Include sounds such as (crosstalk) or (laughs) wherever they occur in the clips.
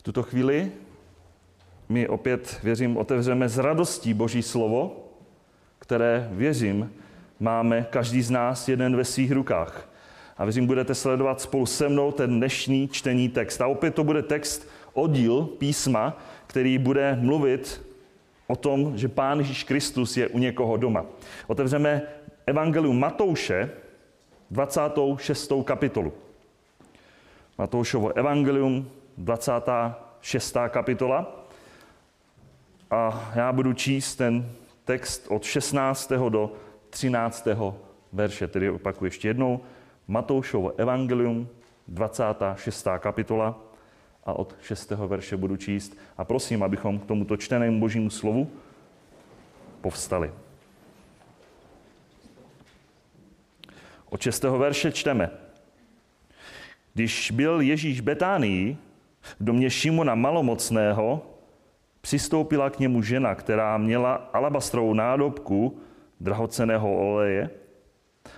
V tuto chvíli my opět, věřím, otevřeme s radostí Boží slovo, které, věřím, máme každý z nás jeden ve svých rukách. A věřím, budete sledovat spolu se mnou ten dnešní čtení text. A opět to bude text, oddíl písma, který bude mluvit o tom, že Pán Ježíš Kristus je u někoho doma. Otevřeme Evangelium Matouše, 26. kapitolu. Matoušovo Evangelium, 26. kapitola. A já budu číst ten text od 16. do 13. verše, tedy opakuju ještě jednou. Matoušovo Evangelium, 26. kapitola a od 6. verše budu číst. A prosím, abychom k tomuto čtenému božímu slovu povstali. Od 6. verše čteme. Když byl Ježíš Betánii, v domě Šimona Malomocného, přistoupila k němu žena, která měla alabastrovou nádobku drahoceného oleje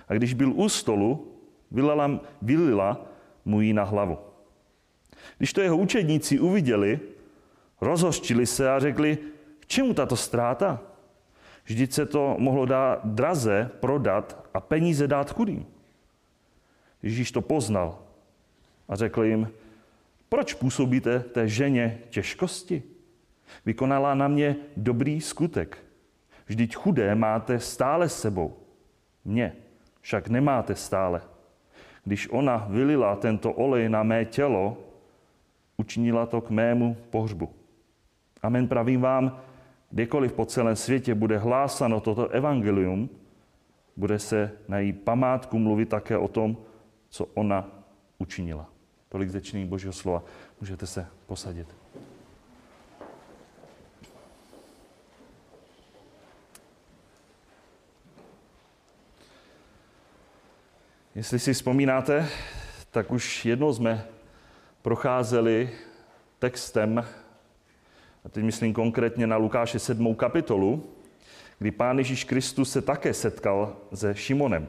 a když byl u stolu, vylila, vylila mu ji na hlavu. Když to jeho učedníci uviděli, rozhořčili se a řekli, k čemu tato ztráta? Vždyť se to mohlo dát draze prodat a peníze dát chudým. Ježíš to poznal a řekl jim, proč působíte té ženě těžkosti? Vykonala na mě dobrý skutek. Vždyť chudé máte stále s sebou. Mě však nemáte stále. Když ona vylila tento olej na mé tělo, učinila to k mému pohřbu. Amen pravím vám, kdekoliv po celém světě bude hlásano toto evangelium, bude se na její památku mluvit také o tom, co ona učinila. Tolik zečný Božího slova. Můžete se posadit. Jestli si vzpomínáte, tak už jednou jsme procházeli textem, a teď myslím konkrétně na Lukáše 7. kapitolu, kdy Pán Ježíš Kristus se také setkal se Šimonem.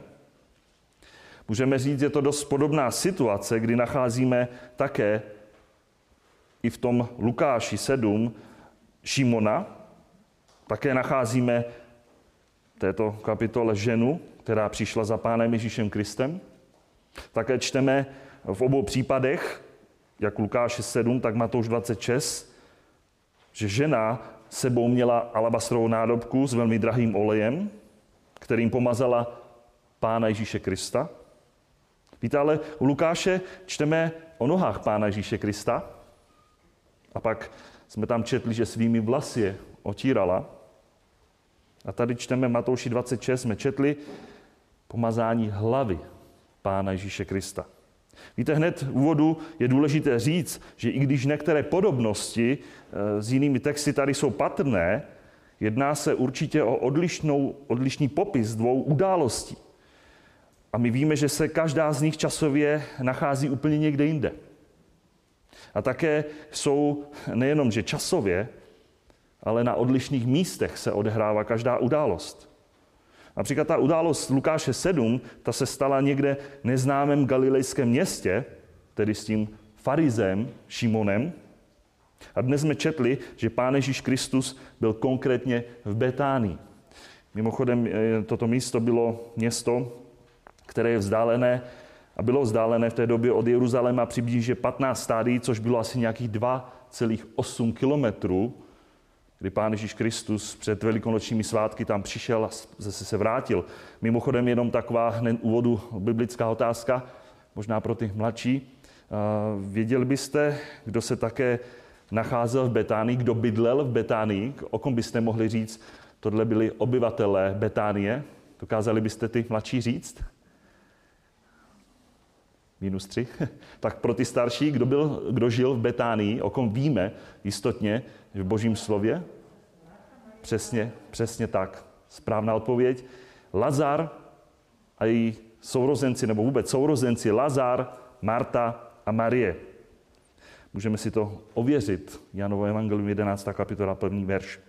Můžeme říct, že je to dost podobná situace, kdy nacházíme také i v tom Lukáši 7 Šimona, také nacházíme v této kapitole ženu, která přišla za Pánem Ježíšem Kristem. Také čteme v obou případech, jak Lukáš 7, tak Matouš 26, že žena sebou měla alabastrovou nádobku s velmi drahým olejem, kterým pomazala Pána Ježíše Krista. Víte, ale u Lukáše čteme o nohách Pána Ježíše Krista a pak jsme tam četli, že svými vlasy je otírala. A tady čteme Matouši 26, jsme četli, pomazání hlavy Pána Ježíše Krista. Víte, hned v úvodu je důležité říct, že i když některé podobnosti eh, s jinými texty tady jsou patrné, jedná se určitě o odlišnou, odlišný popis dvou událostí. A my víme, že se každá z nich časově nachází úplně někde jinde. A také jsou nejenom, že časově, ale na odlišných místech se odehrává každá událost. Například ta událost Lukáše 7, ta se stala někde neznámém galilejském městě, tedy s tím farizem Šimonem. A dnes jsme četli, že Pán Ježíš Kristus byl konkrétně v Betánii. Mimochodem, eh, toto místo bylo město, které je vzdálené a bylo vzdálené v té době od Jeruzaléma přibližně 15 stádií, což bylo asi nějakých 2,8 kilometrů kdy Pán Ježíš Kristus před velikonočními svátky tam přišel a zase se vrátil. Mimochodem jenom taková hned úvodu biblická otázka, možná pro ty mladší. Věděli byste, kdo se také nacházel v Betánii, kdo bydlel v Betánii, o kom byste mohli říct, tohle byli obyvatelé Betánie? Dokázali byste ty mladší říct? Minus tři. (laughs) tak pro ty starší, kdo, byl, kdo žil v Betánii, o kom víme jistotně v božím slově? Přesně, přesně tak. Správná odpověď. Lazar a její sourozenci, nebo vůbec sourozenci Lazar, Marta a Marie. Můžeme si to ověřit. Janovo Evangelium 11. kapitola, první verš.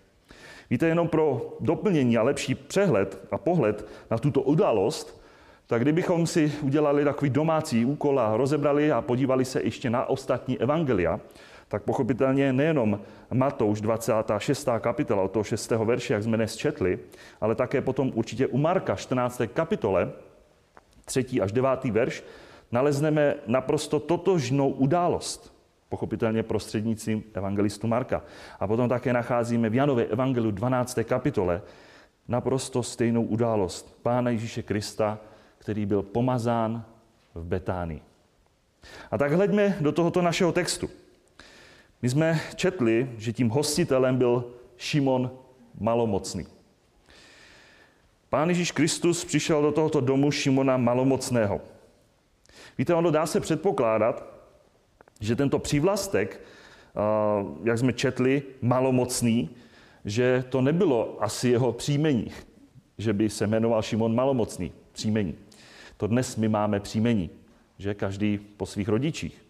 Víte, jenom pro doplnění a lepší přehled a pohled na tuto událost, tak kdybychom si udělali takový domácí úkol a rozebrali a podívali se ještě na ostatní evangelia, tak pochopitelně nejenom Matouš 26. kapitola od toho 6. verše, jak jsme dnes četli, ale také potom určitě u Marka 14. kapitole, 3. až 9. verš, nalezneme naprosto totožnou událost, pochopitelně prostřednictvím evangelistu Marka. A potom také nacházíme v Janově evangeliu 12. kapitole naprosto stejnou událost Pána Ježíše Krista, který byl pomazán v Betánii. A tak hleďme do tohoto našeho textu. My jsme četli, že tím hostitelem byl Šimon Malomocný. Pán Ježíš Kristus přišel do tohoto domu Šimona Malomocného. Víte, ono dá se předpokládat, že tento přívlastek, jak jsme četli, malomocný, že to nebylo asi jeho příjmení, že by se jmenoval Šimon Malomocný, příjmení. To dnes my máme příjmení, že každý po svých rodičích.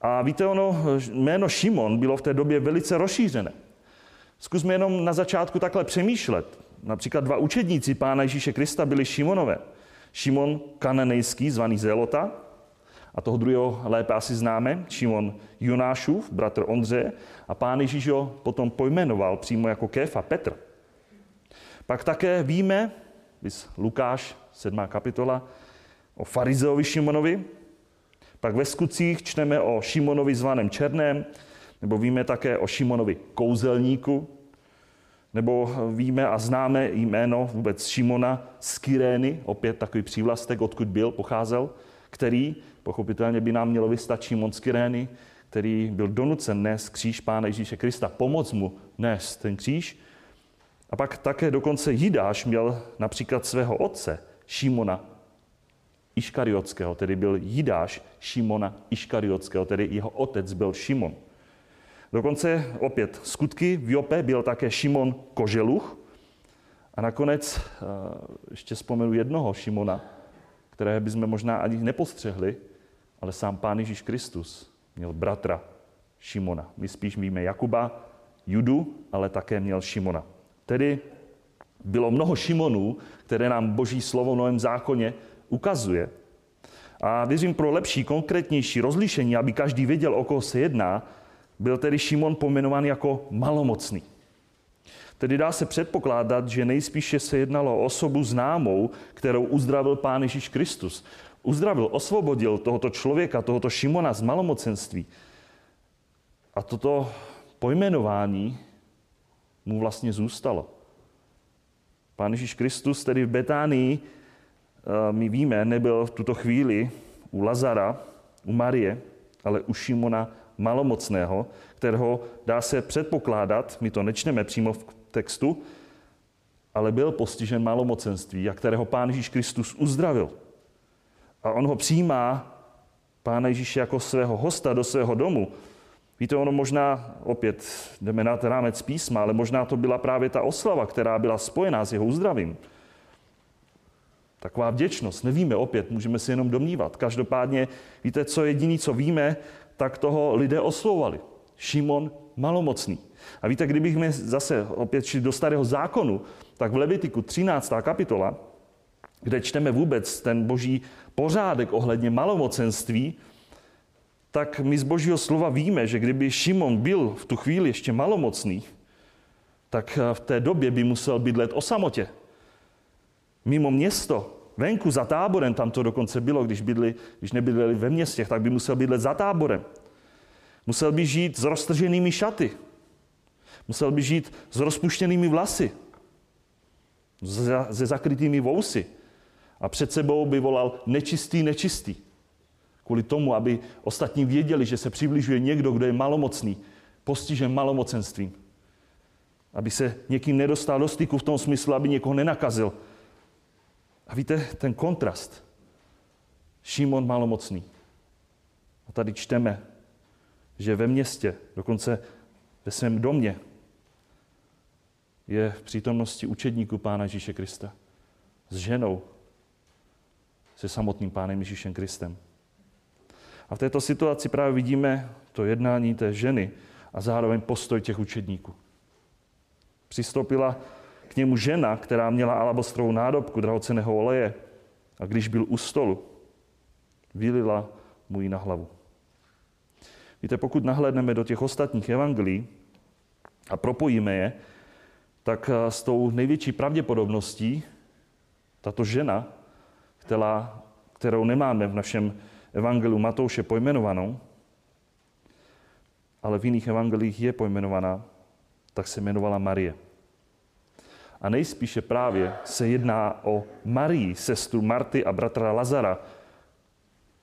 A víte, ono, jméno Šimon bylo v té době velice rozšířené. Zkusme jenom na začátku takhle přemýšlet. Například dva učedníci Pána Ježíše Krista byli Šimonové. Šimon kananejský, zvaný Zelota, a toho druhého lépe asi známe, Šimon Jonášův, bratr Ondře, a pán Ježíš ho potom pojmenoval přímo jako Kéfa, Petr. Pak také víme, vys Lukáš, 7. kapitola, o farizeovi Šimonovi, pak ve skutcích čteme o Šimonovi zvaném Černém, nebo víme také o Šimonovi kouzelníku, nebo víme a známe jméno vůbec Šimona z Kyrény, opět takový přívlastek, odkud byl, pocházel, který pochopitelně by nám mělo vystat Šimon z Kyrény, který byl donucen nést kříž Pána Ježíše Krista, pomoct mu nést ten kříž. A pak také dokonce Jidáš měl například svého otce, Šimona Iškariotského, tedy byl Jidáš Šimona Iškariotského, tedy jeho otec byl Šimon. Dokonce opět skutky v Jope byl také Šimon Koželuch. A nakonec eh, ještě vzpomenu jednoho Šimona, které bychom možná ani nepostřehli, ale sám Pán Ježíš Kristus měl bratra Šimona. My spíš víme Jakuba, Judu, ale také měl Šimona. Tedy bylo mnoho Šimonů, které nám Boží slovo v Novém zákoně ukazuje. A věřím pro lepší, konkrétnější rozlišení, aby každý věděl, o koho se jedná, byl tedy Šimon pomenován jako malomocný. Tedy dá se předpokládat, že nejspíše se jednalo o osobu známou, kterou uzdravil Pán Ježíš Kristus. Uzdravil, osvobodil tohoto člověka, tohoto Šimona z malomocenství. A toto pojmenování mu vlastně zůstalo. Pán Ježíš Kristus tedy v Betánii, eh, my víme, nebyl v tuto chvíli u Lazara, u Marie, ale u Šimona malomocného, kterého dá se předpokládat, my to nečneme přímo v textu, ale byl postižen malomocenství a kterého Pán Ježíš Kristus uzdravil. A on ho přijímá, Pána Ježíše, jako svého hosta do svého domu. Víte, ono možná, opět jdeme na rámec písma, ale možná to byla právě ta oslava, která byla spojená s jeho uzdravím. Taková vděčnost, nevíme opět, můžeme si jenom domnívat. Každopádně, víte, co jediný, co víme, tak toho lidé oslovovali. Šimon malomocný. A víte, kdybychom zase opět šli do starého zákonu, tak v Levitiku 13. kapitola, kde čteme vůbec ten boží pořádek ohledně malomocenství, tak my z božího slova víme, že kdyby Šimon byl v tu chvíli ještě malomocný, tak v té době by musel bydlet o samotě. Mimo město, venku za táborem, tam to dokonce bylo, když, bydli, když nebydleli ve městě, tak by musel bydlet za táborem. Musel by žít s roztrženými šaty. Musel by žít s rozpuštěnými vlasy. Se zakrytými vousy. A před sebou by volal nečistý, nečistý. Kvůli tomu, aby ostatní věděli, že se přibližuje někdo, kdo je malomocný, postižen malomocenstvím. Aby se někým nedostal do styku v tom smyslu, aby někoho nenakazil. A víte, ten kontrast. Šimon malomocný. A tady čteme, že ve městě, dokonce ve svém domě, je v přítomnosti učedníků Pána Ježíše Krista. S ženou, se samotným Pánem Ježíšem Kristem. A v této situaci právě vidíme to jednání té ženy a zároveň postoj těch učedníků. Přistoupila k němu žena, která měla alabastrovou nádobku drahoceného oleje a když byl u stolu, vylila mu ji na hlavu. Víte, pokud nahlédneme do těch ostatních evangelií a propojíme je, tak eh, s tou největší pravděpodobností tato žena, která, kterou nemáme v našem evangeliu Matouše pojmenovanou, ale v jiných evangelích je pojmenovaná, tak se jmenovala Marie. A nejspíše právě se jedná o Marii, sestru Marty a bratra Lazara,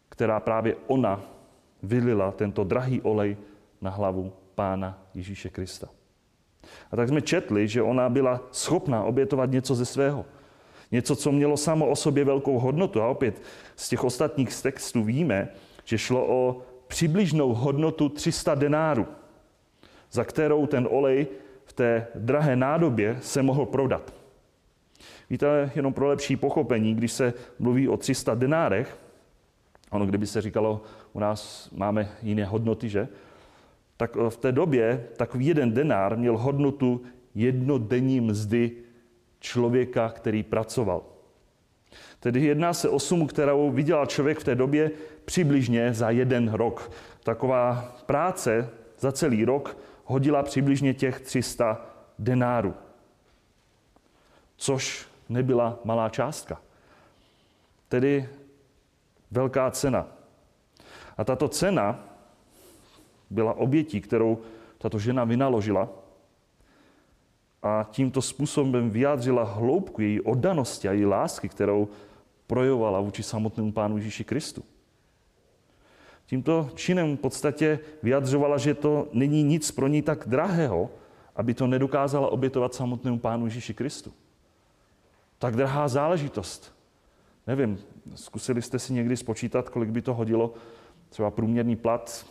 která právě ona vylila tento drahý olej na hlavu pána Ježíše Krista. A tak jsme četli, že ona byla schopná obětovat něco ze svého. Něco, co mělo samo o sobě velkou hodnotu. A opět z těch ostatních textů víme, že šlo o přibližnou hodnotu 300 denárů, za kterou ten olej v té drahé nádobě se mohl prodat. Víte, jenom pro lepší pochopení, když se mluví o 300 denárech, ono kdyby se říkalo, u nás máme jiné hodnoty, že? Tak v té době takový jeden denár měl hodnotu jednodenní mzdy člověka, který pracoval. Tedy jedná se o sumu, kterou vydělal člověk v té době přibližně za jeden rok. Taková práce za celý rok hodila přibližně těch 300 denárů. Což nebyla malá částka. Tedy velká cena. A tato cena byla obětí, kterou tato žena vynaložila a tímto způsobem vyjádřila hloubku její oddanosti a její lásky, kterou projevovala vůči samotnému Pánu Ježíši Kristu. Tímto činem v podstatě vyjadřovala, že to není nic pro ní tak drahého, aby to nedokázala obětovat samotnému Pánu Ježíši Kristu. Tak drahá záležitost. Nevím, zkusili jste si někdy spočítat, kolik by to hodilo, třeba průměrný plat,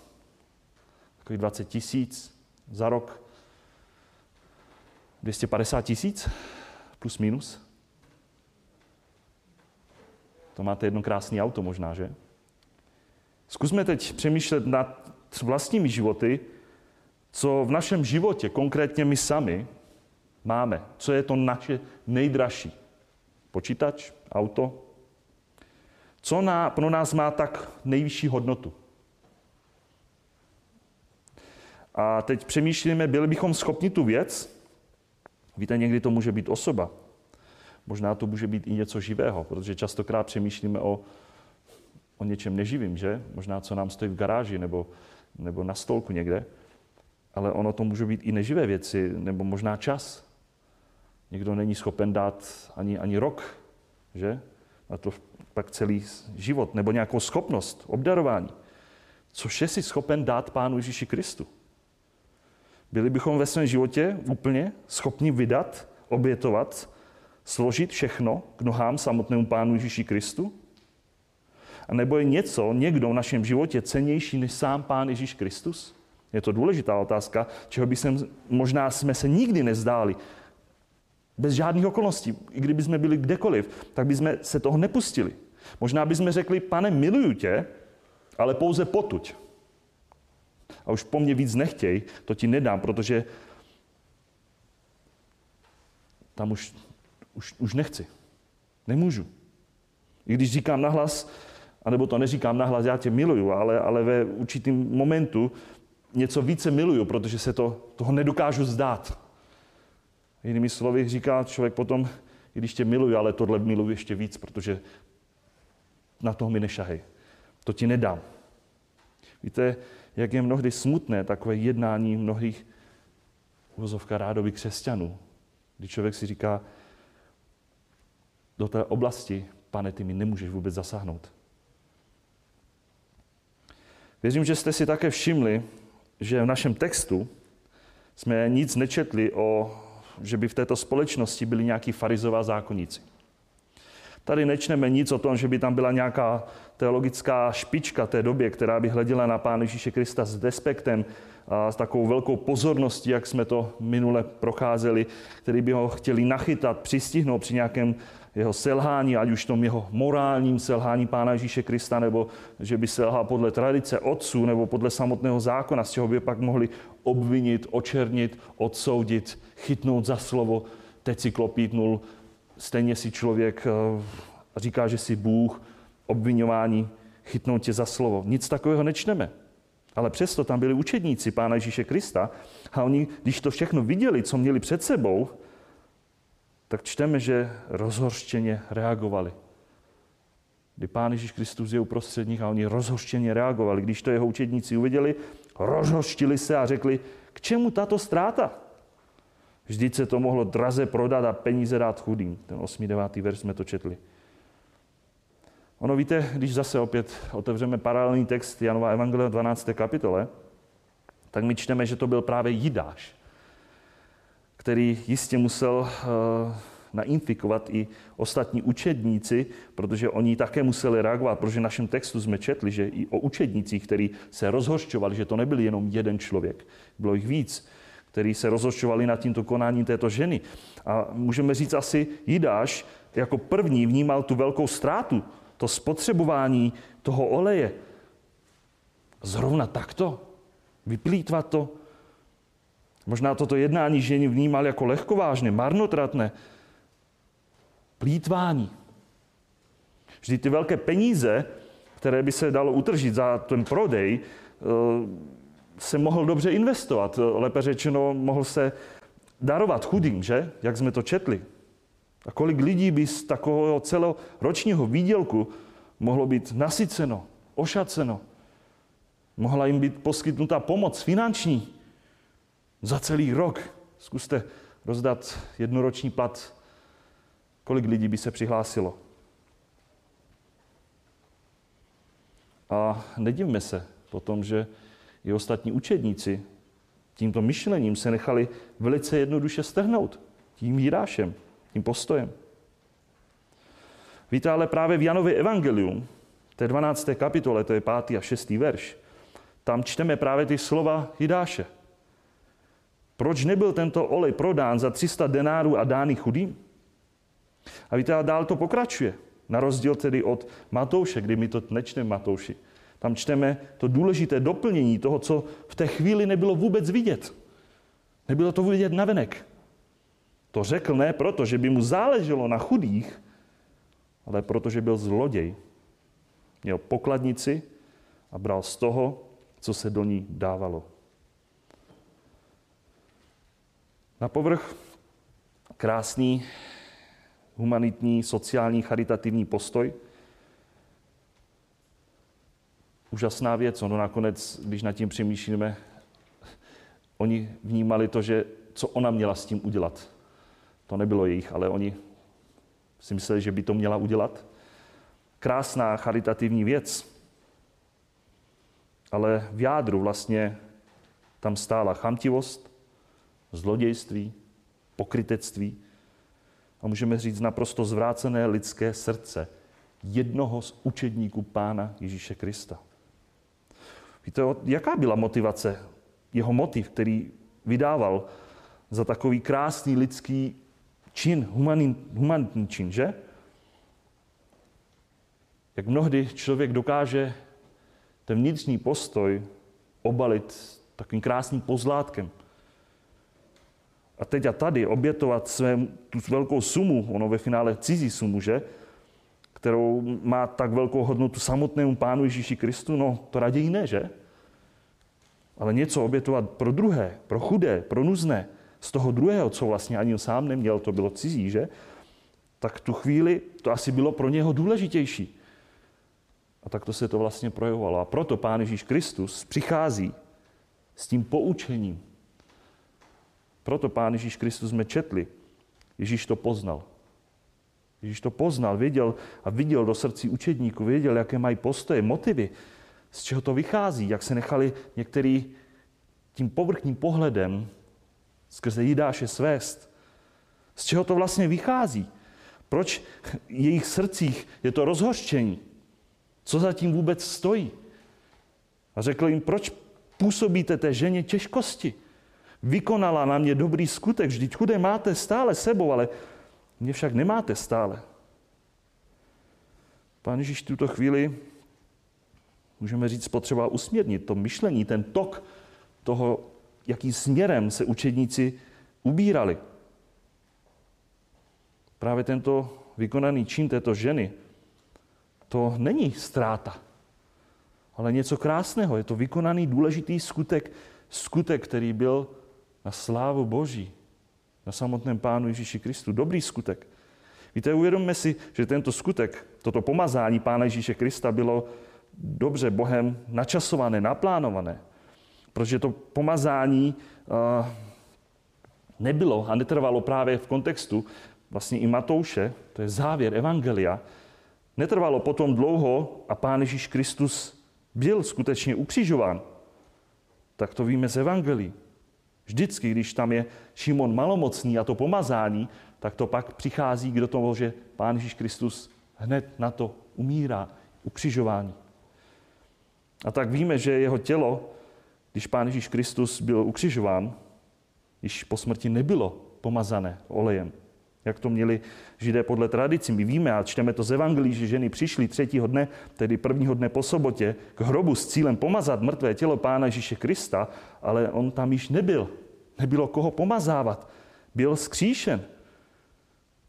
takový 20 tisíc za rok, 250 tisíc, plus minus. To máte jedno krásné auto možná, že? Zkusme teď přemýšlet nad vlastními životy, co v našem životě, konkrétně my sami, máme. Co je to naše nejdražší? Počítač? Auto? Co na, pro nás má tak nejvyšší hodnotu? A teď přemýšlíme, byli bychom schopni tu věc, víte, někdy to může být osoba, možná to může být i něco živého, protože častokrát přemýšlíme o, o něčem neživým, že? Možná, co nám stojí v garáži nebo, nebo na stolku někde. Ale ono to může být i neživé věci, nebo možná čas. Někdo není schopen dát ani, ani rok, že? A to pak celý život, nebo nějakou schopnost, obdarování. Což je si schopen dát Pánu Ježíši Kristu. Byli bychom ve svém životě úplně schopni vydat, obětovat, složit všechno k nohám samotnému Pánu Ježíši Kristu? A nebo je něco, někdo v našem životě cenější než sám Pán Ježíš Kristus? Je to důležitá otázka, čeho by sem, možná jsme se nikdy nezdáli. Bez žádných okolností. I kdyby jsme byli kdekoliv, tak bychom se toho nepustili. Možná bychom řekli, pane, miluju tě, ale pouze potuď a už po mně víc nechtěj, to ti nedám, protože tam už, už, už nechci. Nemůžu. I když říkám nahlas, anebo to neříkám nahlas, já tě miluju, ale, ale ve určitým momentu něco více miluju, protože se to, toho nedokážu zdát. Jinými slovy říká člověk potom, i když tě miluju, ale tohle miluju ještě víc, protože na toho mi nešahej. To ti nedám. Víte, jak je mnohdy smutné takové jednání mnohých uvozovka rádoby křesťanů, kdy člověk si říká, do té oblasti, pane, ty mi nemůžeš vůbec zasáhnout. Věřím, že jste si také všimli, že v našem textu jsme nic nečetli o, že by v této společnosti byli nějaký farizová zákonníci. Tady nečneme nic o tom, že by tam byla nějaká teologická špička té době, která by hleděla na Pána Ježíše Krista s despektem a s takovou velkou pozorností, jak jsme to minule procházeli, který by ho chtěli nachytat, přistihnout při nějakém jeho selhání, ať už tom jeho morálním selhání Pána Ježíše Krista, nebo že by selhal podle tradice otců, nebo podle samotného zákona, z čeho by pak mohli obvinit, očernit, odsoudit, chytnout za slovo, teď si klopítnul, stejně si člověk eh, říká, že si Bůh obvinování chytnou tě za slovo. Nic takového nečteme. Ale přesto tam byli učedníci Pána Ježíše Krista a oni, když to všechno viděli, co měli před sebou, tak čteme, že rozhorštěně reagovali. Kdy Pán Ježíš Kristus je uprostřed nich a oni rozhořčeně reagovali. Když to jeho učedníci uviděli, rozhořštili se a řekli, k čemu tato ztráta? Vždyť se to mohlo draze prodat a peníze dát chudým. Ten 8. 9. verš jsme to četli. Ono víte, když zase opět otevřeme paralelní text Janova Evangelia 12. kapitole, tak my čteme, že to byl právě Jidáš, který jistě musel uh, nainfikovat i ostatní učedníci, protože oni také museli reagovat, protože v našem textu jsme četli, že i o učednících, kteří se rozhořčovali, že to nebyl jenom jeden člověk, bylo jich víc, kteří se rozhořčovali nad tímto konáním této ženy. A můžeme říct asi, Jidáš jako první vnímal tu velkou ztrátu, to spotřebování toho oleje. Zrovna takto? Vyplýtvat to? Možná toto jednání ženy vnímal jako lehkovážné, marnotratné. Plítvání. Vždyť ty velké peníze, které by se dalo utržit za ten prodej, eh, se mohl dobře investovat. Lépe řečeno, mohl se darovat chudým, že? Jak jsme to četli. A kolik lidí by z takového celoročního výdělku mohlo být nasyceno, ošaceno. Mohla jim být poskytnuta pomoc finanční za celý rok. Zkuste rozdat jednoroční plat. Kolik lidí by se přihlásilo? A nedivme se potom, že i ostatní učedníci tímto myšlením se nechali velice jednoduše strhnout tím výrášem tím postojem. Víte, ale právě v Janově evangelium, té 12. kapitole, to je 5. a 6. verš, tam čteme právě ty slova Jidáše. Proč nebyl tento olej prodán za 300 denárů a dány chudým? A víte, a dál to pokračuje. Na rozdíl tedy od Matouše, kdy my to nečteme Matouši. Tam čteme to důležité doplnění toho, co v té chvíli nebylo vůbec vidět. Nebylo to vidět navenek. To řekl ne proto, že by mu záleželo na chudých, ale protože byl zloděj. Měl pokladnici a bral z toho, co se do ní dávalo. Na povrch krásný humanitní, sociální, charitativní postoj. Úžasná věc, ono nakonec, když nad tím přemýšlíme, oni vnímali to, že co ona měla s tím udělat. To nebylo jejich, ale oni si mysleli, že by to měla udělat. Krásná charitativní věc. Ale v jádru vlastně tam stála chamtivost, zlodějství, pokrytectví a můžeme říct naprosto zvrácené lidské srdce jednoho z učedníků Pána Ježíše Krista. Víte, jaká byla motivace, jeho motiv, který vydával za takový krásný lidský čin, humanitní čin, že? Jak mnohdy člověk dokáže ten vnitřní postoj obalit takovým krásným pozlátkem. A teď a tady obětovat svém, tu velkou sumu, ono ve finále cizí sumu, že? Kterou má tak velkou hodnotu samotnému Pánu Ježíši Kristu, no to raději ne, že? Ale něco obětovat pro druhé, pro chudé, pro nuzné, z toho druhého, co vlastně ani sám neměl, to bylo cizí, že? Tak tu chvíli to asi bylo pro něho důležitější. A tak to se to vlastně projevovalo. A proto Pán Ježíš Kristus přichází s tím poučením. Proto Pán Ježíš Kristus jsme četli. Ježíš to poznal. Ježíš to poznal, věděl a viděl do srdcí učedníků, věděl, jaké mají postoje, motivy, z čeho to vychází, jak se nechali některý tím povrchním pohledem skrze Jidáše svést. Z čeho to vlastně vychází? Proč v jejich srdcích je to rozhořčení? Co za tím vůbec stojí? A řekl jim, proč působíte té ženě těžkosti? Vykonala na mě dobrý skutek, vždyť chudé máte stále sebou, ale mě však nemáte stále. Pán Ježíš tuto chvíli, můžeme říct, potřeba usměrnit to myšlení, ten tok toho jakým směrem se učedníci ubírali. Právě tento vykonaný čin této ženy to není ztráta, ale něco krásného. Je to vykonaný důležitý skutek, skutek, který byl na slávu Boží, na samotném Pánu Ježíši Kristu. Dobrý skutek. Víte, uvědomme si, že tento skutek, toto pomazání Pána Ježíše Krista bylo dobře Bohem načasované, naplánované. Protože to pomazání uh, nebylo a netrvalo právě v kontextu vlastně i Matouše, to je závěr Evangelia, netrvalo potom dlouho a Pán Ježíš Kristus byl skutečně ukřižován. Tak to víme z Evangelií. Vždycky, když tam je Šimon malomocný a to pomazání, tak to pak přichází k toho, že Pán Ježíš Kristus hned na to umírá, ukřižování. A tak víme, že jeho tělo, když Pán Ježíš Kristus byl ukřižován, již po smrti nebylo pomazané olejem, jak to měli židé podle tradicí. My víme a čteme to z Evangelí, že ženy přišly třetího dne, tedy prvního dne po sobotě, k hrobu s cílem pomazat mrtvé tělo Pána Ježíše Krista, ale on tam již nebyl. Nebylo koho pomazávat. Byl skříšen.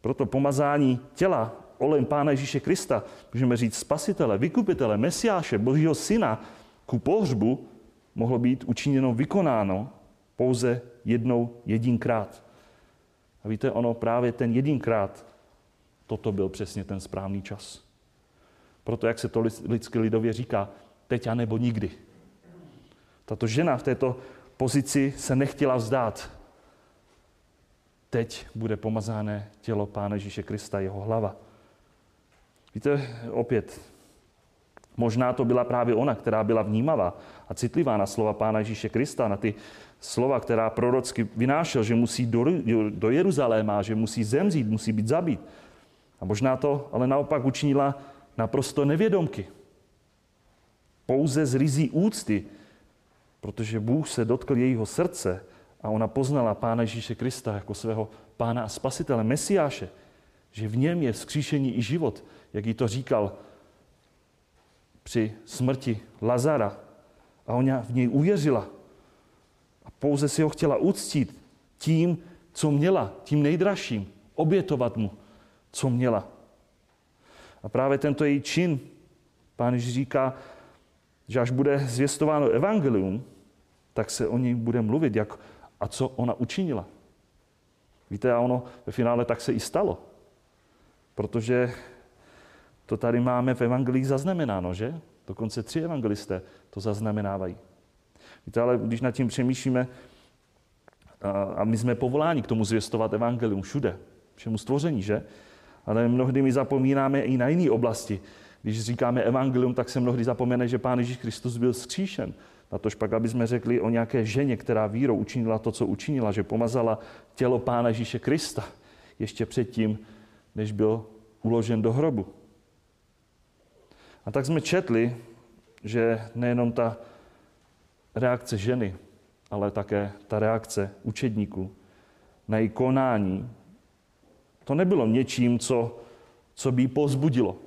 Proto pomazání těla olejem Pána Ježíše Krista, můžeme říct spasitele, vykupitele, mesiáše, božího syna, ku pohřbu, mohlo být učiněno, vykonáno pouze jednou jedinkrát. A víte, ono právě ten jedinkrát, toto byl přesně ten správný čas. Proto, jak se to lidsky lidově říká, teď a nebo nikdy. Tato žena v této pozici se nechtěla vzdát. Teď bude pomazáné tělo Pána Ježíše Krista, jeho hlava. Víte, opět, možná to byla právě ona, která byla vnímavá a citlivá na slova Pána Ježíše Krista, na ty slova, která prorocky vynášel, že musí do, do Jeruzaléma, že musí zemřít, musí být zabít. A možná to ale naopak učinila naprosto nevědomky. Pouze z rizí úcty, protože Bůh se dotkl jejího srdce a ona poznala Pána Ježíše Krista jako svého Pána a Spasitele, Mesiáše, že v něm je vzkříšení i život, jak jí to říkal při smrti Lazara. A ona v něj uvěřila. Pouze si ho chtěla uctít tím, co měla, tím nejdražším, obětovat mu, co měla. A právě tento její čin, pán Ježíš říká, že až bude zvěstováno evangelium, tak se o něj bude mluvit, jak a co ona učinila. Víte, a ono ve finále tak se i stalo. Protože to tady máme v evangelích zaznamenáno, že? Dokonce tři evangelisté to zaznamenávají. Víte, ale když nad tím přemýšlíme, a my jsme povoláni k tomu zvěstovat evangelium všude, všemu stvoření, že? Ale mnohdy my zapomínáme i na jiné oblasti. Když říkáme evangelium, tak se mnohdy zapomene, že Pán Ježíš Kristus byl skříšen. Na tož pak, aby jsme řekli o nějaké ženě, která vírou učinila to, co učinila, že pomazala tělo Pána Ježíše Krista ještě předtím, než byl uložen do hrobu. A tak jsme četli, že nejenom ta reakce ženy, ale také ta reakce učedníků na její konání, to nebylo něčím, co, co by jí pozbudilo.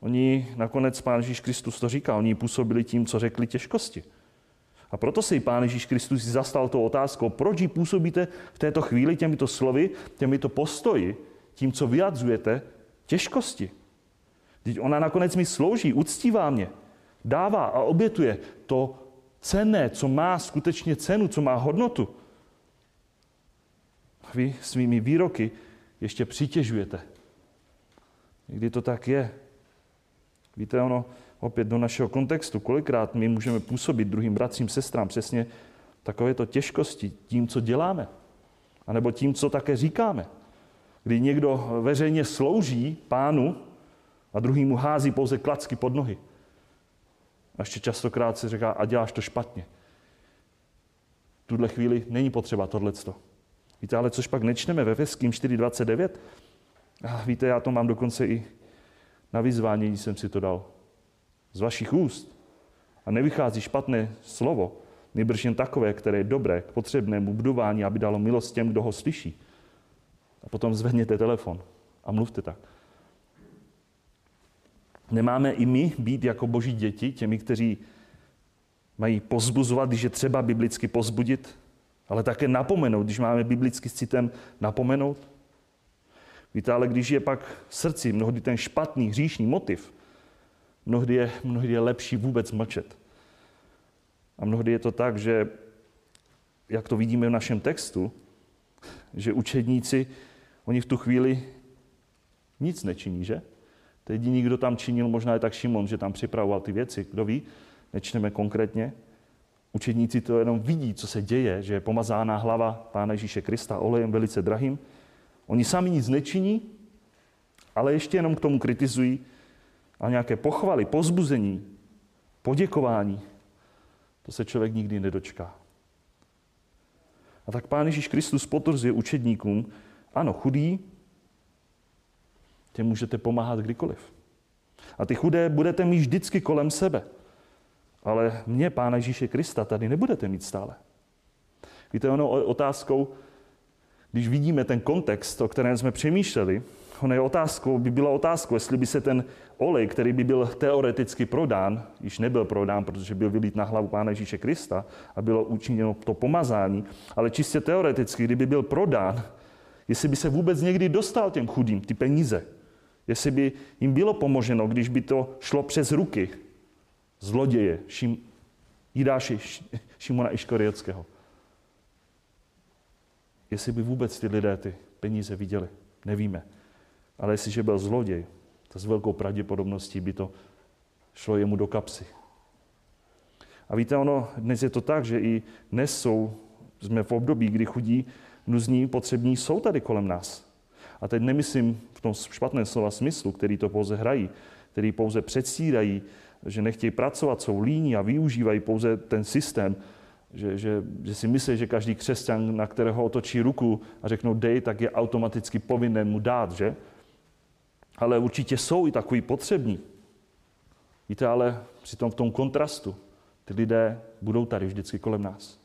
Oni nakonec Pán Ježíš Kristus to říká, oni působili tím, co řekli těžkosti. A proto si Pán Ježíš Kristus zastal tou otázkou, proč ji působíte v této chvíli těmito slovy, těmito postoji, tím, co vyjadřujete, těžkosti. Teď ona nakonec mi slouží, uctívá mě, dává a obětuje to cenné, co má skutečně cenu, co má hodnotu. A vy svými výroky ještě přitěžujete. Někdy to tak je. Víte, ono opět do našeho kontextu, kolikrát my můžeme působit druhým bratřím, sestrám přesně takovéto těžkosti tím, co děláme, anebo tím, co také říkáme. Kdy někdo veřejně slouží pánu a druhý mu hází pouze klacky pod nohy. A ještě častokrát se říká, a děláš to špatně. V tuhle chvíli není potřeba tohleto. Víte, ale což pak nečteme ve Veským 4.29? A víte, já to mám dokonce i na vyzvání, jsem si to dal. Z vašich úst. A nevychází špatné slovo, nejbrž jen takové, které je dobré k potřebnému budování, aby dalo milost těm, kdo ho slyší. A potom zvedněte telefon a mluvte tak. Nemáme i my být jako boží děti, těmi, kteří mají pozbuzovat, když je třeba biblicky pozbudit, ale také napomenout, když máme biblicky s citem napomenout? Víte, ale když je pak v srdci mnohdy ten špatný, hříšný motiv, mnohdy je, mnohdy je lepší vůbec mlčet. A mnohdy je to tak, že, jak to vidíme v našem textu, že učedníci, oni v tu chvíli nic nečiní, že? To jediný, kdo tam činil, možná je tak Šimon, že tam připravoval ty věci. Kdo ví? Nečteme konkrétně. Učedníci to jenom vidí, co se děje, že je pomazána hlava Pána Ježíše Krista olejem velice drahým. Oni sami nic nečiní, ale ještě jenom k tomu kritizují a nějaké pochvaly, pozbuzení, poděkování. To se člověk nikdy nedočká. A tak Pán Ježíš Kristus potvrzuje učedníkům, ano, chudý, těm můžete pomáhat kdykoliv. A ty chudé budete mít vždycky kolem sebe. Ale mě, Pána Ježíše Krista, tady nebudete mít stále. Víte, ono otázkou, když vidíme ten kontext, o kterém jsme přemýšleli, ono je otázkou, by byla otázkou, jestli by se ten olej, který by byl teoreticky prodán, již nebyl prodán, protože byl vylít na hlavu Pána Ježíše Krista a bylo učiněno to pomazání, ale čistě teoreticky, kdyby byl prodán, jestli by se vůbec někdy dostal těm chudým, ty peníze. Jestli by jim bylo pomoženo, když by to šlo přes ruky zloděje, Šim, Jidáši, Šimona Iškoriotského. Jestli by vůbec ty lidé ty peníze viděli, nevíme. Ale jestliže byl zloděj, tak s velkou pravděpodobností by to šlo jemu do kapsy. A víte, ono, dnes je to tak, že i dnes jsou, jsme v období, kdy chudí, nuzní, potřební jsou tady kolem nás. A teď nemyslím v tom špatném slova smyslu, který to pouze hrají, který pouze předstírají, že nechtějí pracovat, jsou líní a využívají pouze ten systém, že, že, že si myslí, že každý křesťan, na kterého otočí ruku a řeknou dej, tak je automaticky povinen mu dát, že? Ale určitě jsou i takový potřební. Víte, ale přitom v tom kontrastu ty lidé budou tady vždycky kolem nás.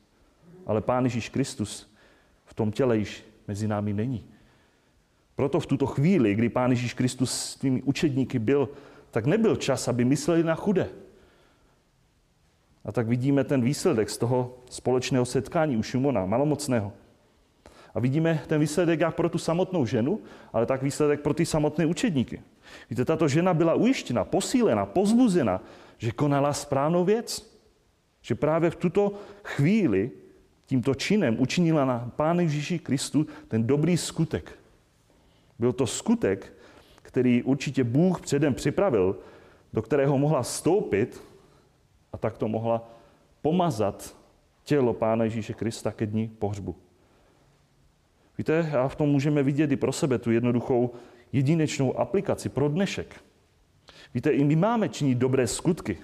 Ale Pán Ježíš Kristus v tom těle již mezi námi není. Proto v tuto chvíli, kdy Pán Ježíš Kristus s tvými učedníky byl, tak nebyl čas, aby mysleli na chudé. A tak vidíme ten výsledek z toho společného setkání u Šimona, malomocného. A vidíme ten výsledek jak pro tu samotnou ženu, ale tak výsledek pro ty samotné učedníky. Víte, tato žena byla ujištěna, posílena, pozbuzena, že konala správnou věc. Že právě v tuto chvíli tímto činem učinila na Pánu Ježíši Kristu ten dobrý skutek. Byl to skutek, který určitě Bůh předem připravil, do kterého mohla vstoupit a tak to mohla pomazat tělo Pána Ježíše Krista ke dní pohřbu. Víte, a v tom můžeme vidět i pro sebe tu jednoduchou jedinečnou aplikaci pro dnešek. Víte, i my máme činit dobré skutky.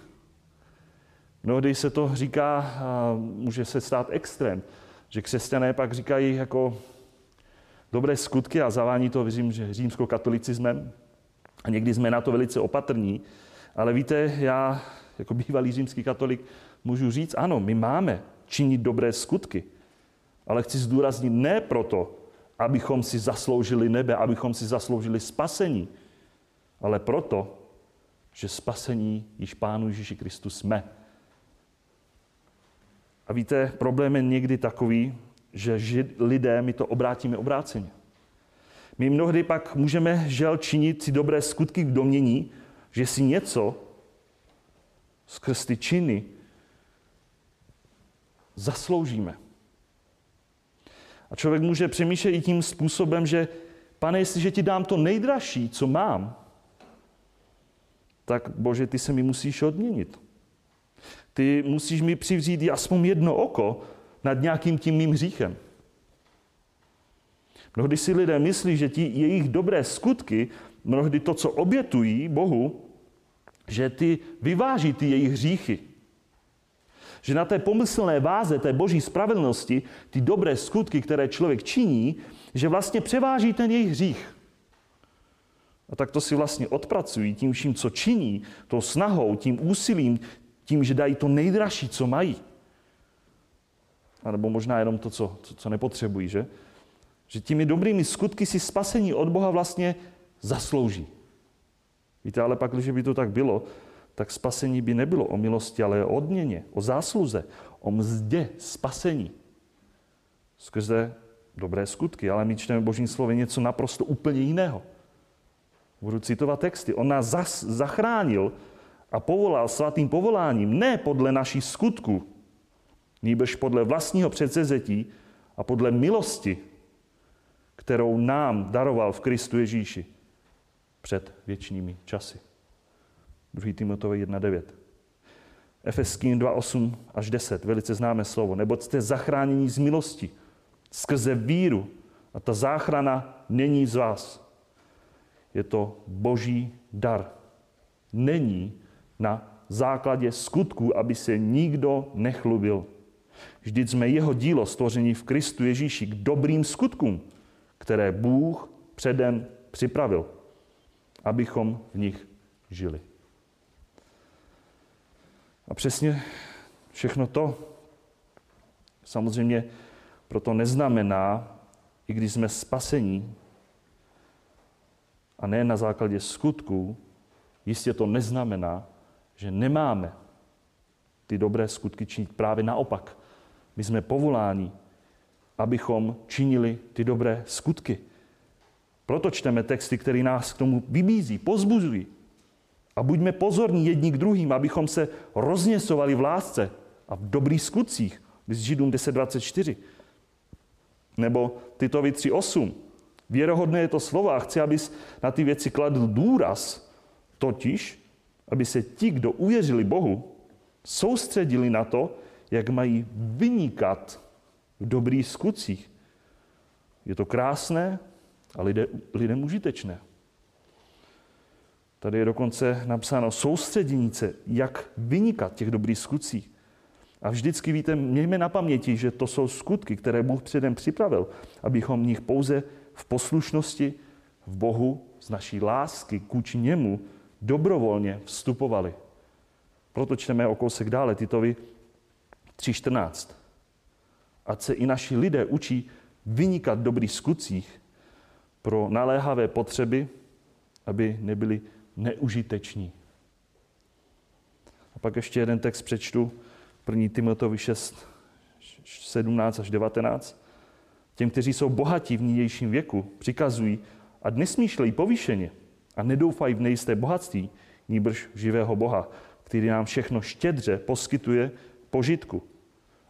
Mnohdy se to říká, může se stát extrém, že křesťané pak říkají jako dobré skutky a zavání to, věřím, že římskokatolicismem. A někdy jsme na to velice opatrní. Ale víte, já jako bývalý římský katolik můžu říct, ano, my máme činit dobré skutky. Ale chci zdůraznit ne proto, abychom si zasloužili nebe, abychom si zasloužili spasení, ale proto, že spasení již Pánu Ježíši Kristu jsme. A víte, problém je někdy takový, že lidé, my to obrátíme obráceně. My mnohdy pak můžeme žel činit si dobré skutky v domění, že si něco skrz ty činy zasloužíme. A člověk může přemýšlet i tím způsobem, že pane, jestliže ti dám to nejdražší, co mám, tak bože, ty se mi musíš odměnit. Ty musíš mi přivřít aspoň jedno oko nad nějakým tím mým hříchem. Mnohdy si lidé myslí, že ti jejich dobré skutky, mnohdy to, co obětují Bohu, že ty vyváží ty jejich hříchy. Že na té pomyslné váze té boží spravedlnosti, ty dobré skutky, které člověk činí, že vlastně převáží ten jejich hřích. A tak to si vlastně odpracují tím vším, co činí, tou snahou, tím úsilím, tím, že dají to nejdražší, co mají. A nebo možná jenom to, co, co, co nepotřebují, že? Že těmi dobrými skutky si spasení od Boha vlastně zaslouží. Víte, ale pak, když by to tak bylo, tak spasení by nebylo o milosti, ale o odměně, o zásluze, o mzdě spasení. Skrze dobré skutky, ale my čteme v Božím slově něco naprosto úplně jiného. Budu citovat texty. On nás zas, zachránil a povolal svatým povoláním ne podle naší skutku, nýbrž podle vlastního předsezetí a podle milosti, kterou nám daroval v Kristu Ježíši před věčnými časy. 2. Timotovi 1.9. Efeským 2.8 až 10, velice známé slovo. Nebo jste zachráněni z milosti, skrze víru. A ta záchrana není z vás. Je to boží dar. Není na základě skutků, aby se nikdo nechlubil. Vždyť jsme jeho dílo stvoření v Kristu Ježíši k dobrým skutkům, které Bůh předem připravil, abychom v nich žili. A přesně všechno to samozřejmě proto neznamená, i když jsme spasení, a ne na základě skutků, jistě to neznamená, že nemáme ty dobré skutky činit. Právě naopak. My jsme povoláni, abychom činili ty dobré skutky. Proto čteme texty, které nás k tomu vybízí, pozbuzují. A buďme pozorní jedni k druhým, abychom se rozněsovali v lásce a v dobrých skutcích. Z Židům 10.24. Nebo Titovi 3.8. Věrohodné je to slovo a chci, abys na ty věci kladl důraz, totiž, aby se ti, kdo uvěřili Bohu, soustředili na to, jak mají vynikat v dobrých skutcích. Je to krásné a lidé, lidem užitečné. Tady je dokonce napsáno soustředění se, jak vynikat těch dobrých skutcích. A vždycky víte, mějme na paměti, že to jsou skutky, které Bůh předem připravil, abychom v nich pouze v poslušnosti v Bohu z naší lásky k němu dobrovolně vstupovali. Proto čteme o kousek dále Titovi 3.14. Ať se i naši lidé učí vynikat dobrých skutcích pro naléhavé potřeby, aby nebyli neužiteční. A pak ještě jeden text přečtu, 1. Timotovi 6, 17 až 19. Těm, kteří jsou bohatí v nynějším věku, přikazují, a nesmýšlejí povýšeně a nedoufají v nejisté bohatství, níbrž živého Boha, který nám všechno štědře poskytuje požitku.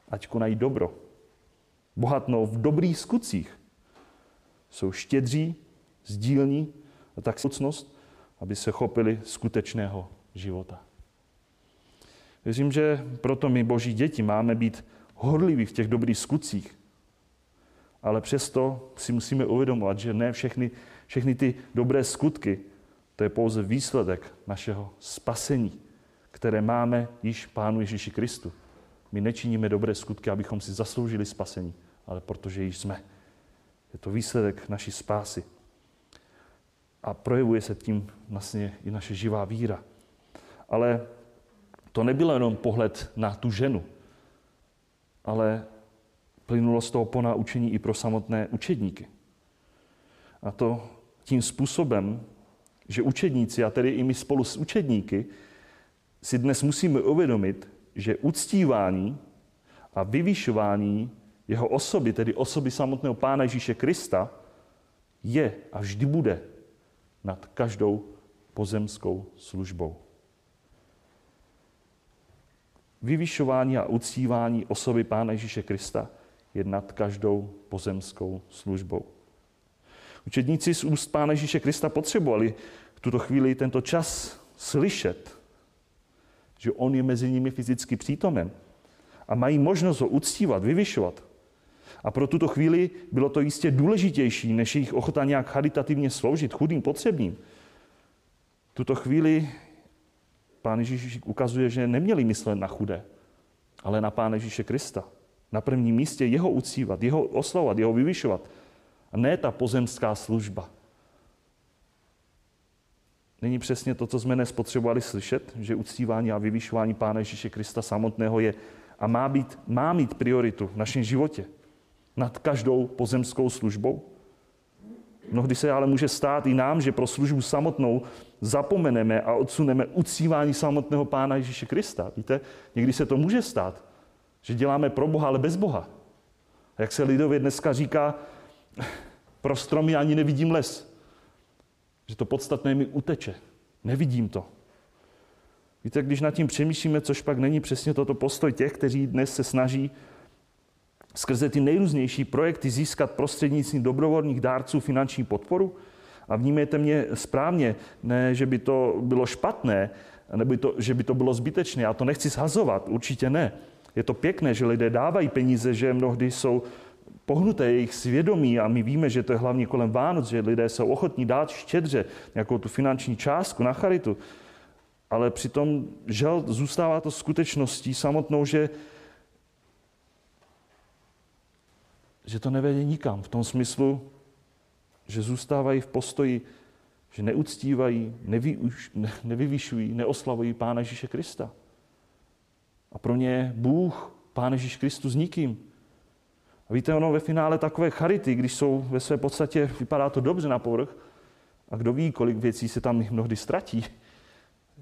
Ať konají dobro. Bohatnou v dobrých skutcích. Jsou štědří, sdílní a tak slucnost, aby se chopili skutečného života. Věřím, že proto my, boží děti, máme být horliví v těch dobrých skutcích. Ale přesto si musíme uvědomovat, že ne všechny, všechny ty dobré skutky, to je pouze výsledek našeho spasení, které máme již Pánu Ježíši Kristu. My nečiníme dobré skutky, abychom si zasloužili spasení, ale protože již jsme. Je to výsledek naší spásy. A projevuje se tím vlastně i naše živá víra. Ale to nebyl jenom pohled na tu ženu, ale plynulo z toho ponaučení i pro samotné učedníky. A to tím způsobem, že učedníci, a tedy i my spolu s učedníky, si dnes musíme uvědomit, že uctívání a vyvyšování jeho osoby, tedy osoby samotného Pána Ježíše Krista, je a vždy bude nad každou pozemskou službou. Vyvyšování a uctívání osoby Pána Ježíše Krista je nad každou pozemskou službou. Učedníci z úst Pána Ježíše Krista potřebovali v tuto chvíli tento čas slyšet, že On je mezi nimi fyzicky přítomen a mají možnost ho uctívat, vyvyšovat. A pro tuto chvíli bylo to jistě důležitější, než jejich ochota nějak charitativně sloužit chudým potřebným. tuto chvíli Pán Ježíš ukazuje, že neměli myslet na chudé, ale na Pána Ježíše Krista. Na prvním místě jeho uctívat, jeho oslavovat, jeho vyvyšovat. A ne ta pozemská služba. Není přesně to, co jsme dnes potřebovali slyšet, že uctívání a vyvyšování Pána Ježíše Krista samotného je a má, být, má mít prioritu v našem životě nad každou pozemskou službou? Mnohdy se ale může stát i nám, že pro službu samotnou zapomeneme a odsuneme uctívání samotného Pána Ježíše Krista. Víte, někdy se to může stát, že děláme pro Boha, ale bez Boha. A jak se lidově dneska říká, Pro stromy ani nevidím les. Že to podstatné mi uteče. Nevidím to. Víte, když nad tím přemýšlíme, což pak není přesně toto postoj těch, kteří dnes se snaží skrze ty nejrůznější projekty získat prostřednictvím dobrovolných dárců finanční podporu. A vnímejte mě správně, ne, že by to bylo špatné, nebo to, že by to bylo zbytečné. Já to nechci shazovat, určitě ne. Je to pěkné, že lidé dávají peníze, že mnohdy jsou pohnuté jejich svědomí a my víme, že to je hlavně kolem Vánoc, že lidé jsou ochotní dát štědře nějakou tu finanční částku na charitu. Ale přitom žel zůstává to skutečností samotnou, že že to nevede nikam. V tom smyslu, že zůstávají v postoji, že neuctívají, nevy, nevyvyšují, neoslavují Pána Ježíše Krista. A pro ně Bůh, Pán Ježíš Kristus nikým. A víte, ono ve finále takové charity, když jsou ve své podstatě, vypadá to dobře na povrch, a kdo ví, kolik věcí se tam mnohdy ztratí,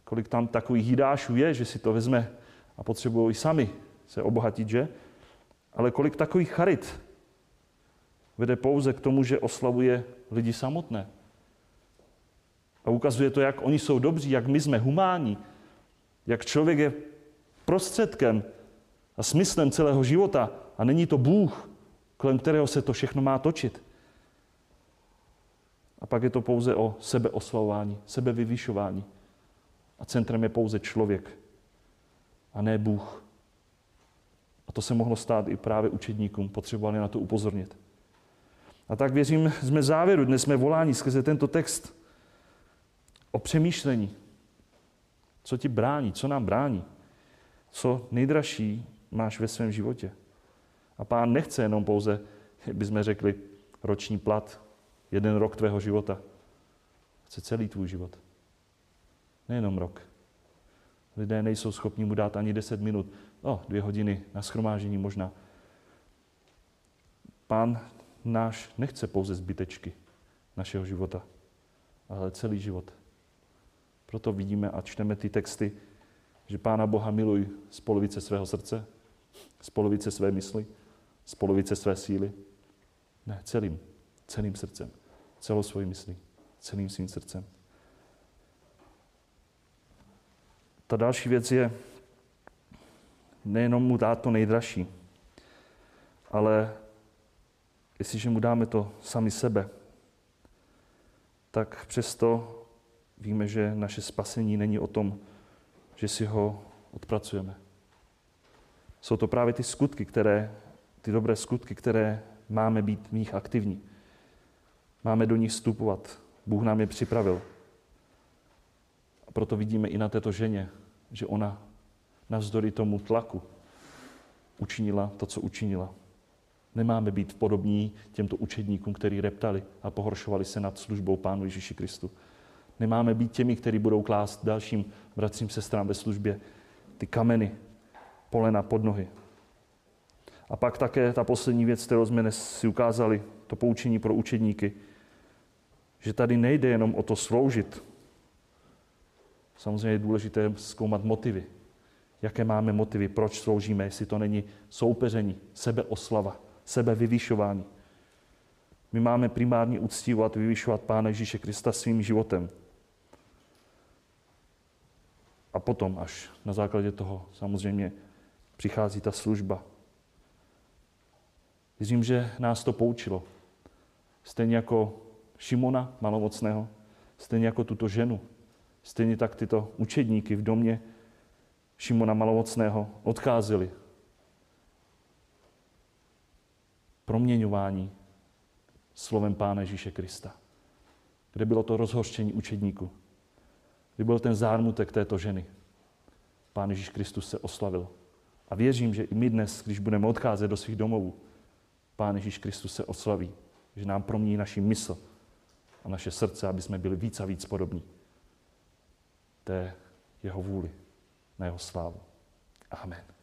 kolik tam takových jídášů je, že si to vezme a potřebují i sami se obohatit, že? Ale kolik takových charit vede pouze k tomu, že oslavuje lidi samotné. A ukazuje to, jak oni jsou dobří, jak my jsme humánní, jak člověk je prostředkem a smyslem celého života a není to Bůh, kolem kterého se to všechno má točit. A pak je to pouze o sebeoslavování, sebevyvyšování. A centrem je pouze člověk a ne Bůh. A to se mohlo stát i právě učedníkům, potřebovali na to upozornit. A tak věřím, jsme závěru, dnes jsme voláni skrze tento text o přemýšlení. Co ti brání, co nám brání, co nejdražší máš ve svém životě. A pán nechce jenom pouze, bychom řekli, roční plat, jeden rok tvého života. Chce celý tvůj život. Nejenom rok. Lidé nejsou schopni mu dát ani 10 minut, no, dvě hodiny na schromážení možná. Pán náš nechce pouze zbytečky našeho života, ale celý život. Proto vidíme a čteme ty texty, že Pána Boha miluj z polovice svého srdce, z polovice své mysli, z polovice své síly. Ne, celým, celým srdcem, celou svojí myslí, celým svým srdcem. Ta další věc je nejenom mu dát to nejdražší, ale jestliže mu dáme to sami sebe, tak přesto víme, že naše spasení není o tom, že si ho odpracujeme. Jsou to právě ty skutky, které, ty dobré skutky, které máme být v nich aktivní. Máme do nich vstupovat. Bůh nám je připravil. A proto vidíme i na této ženě, že ona navzdory tomu tlaku učinila to, co učinila. Nemáme být podobní těmto učedníkům, kteří reptali a pohoršovali se nad službou Pánu Ježíši Kristu. Nemáme být těmi, kteří budou klást dalším bratřím, sestrám ve službě ty kameny, polena pod nohy. A pak také ta poslední věc, kterou jsme si ukázali, to poučení pro učedníky, že tady nejde jenom o to sloužit. Samozřejmě je důležité zkoumat motivy. Jaké máme motivy, proč sloužíme, jestli to není soupeření, sebeoslava, sebevyvyšování. My máme primárně uctívat, vyvyšovat Pána Ježíše Krista svým životem. A potom až na základě toho samozřejmě přichází ta služba. Věřím, že nás to poučilo. Stejně jako Šimona malomocného, stejně jako tuto ženu, stejně tak tyto učedníky v domě Šimona malomocného odcházeli proměňování slovem Pána Ježíše Krista. Kde bylo to rozhořčení učedníku. Kdy byl ten zármutek této ženy. Pán Ježíš Kristus se oslavil. A věřím, že i my dnes, když budeme odcházet do svých domovů, Pán Ježíš Kristus se oslaví, že nám promění naši mysl a naše srdce, aby jsme byli víc a víc podobní té jeho vůli, na jeho slávu. Amen.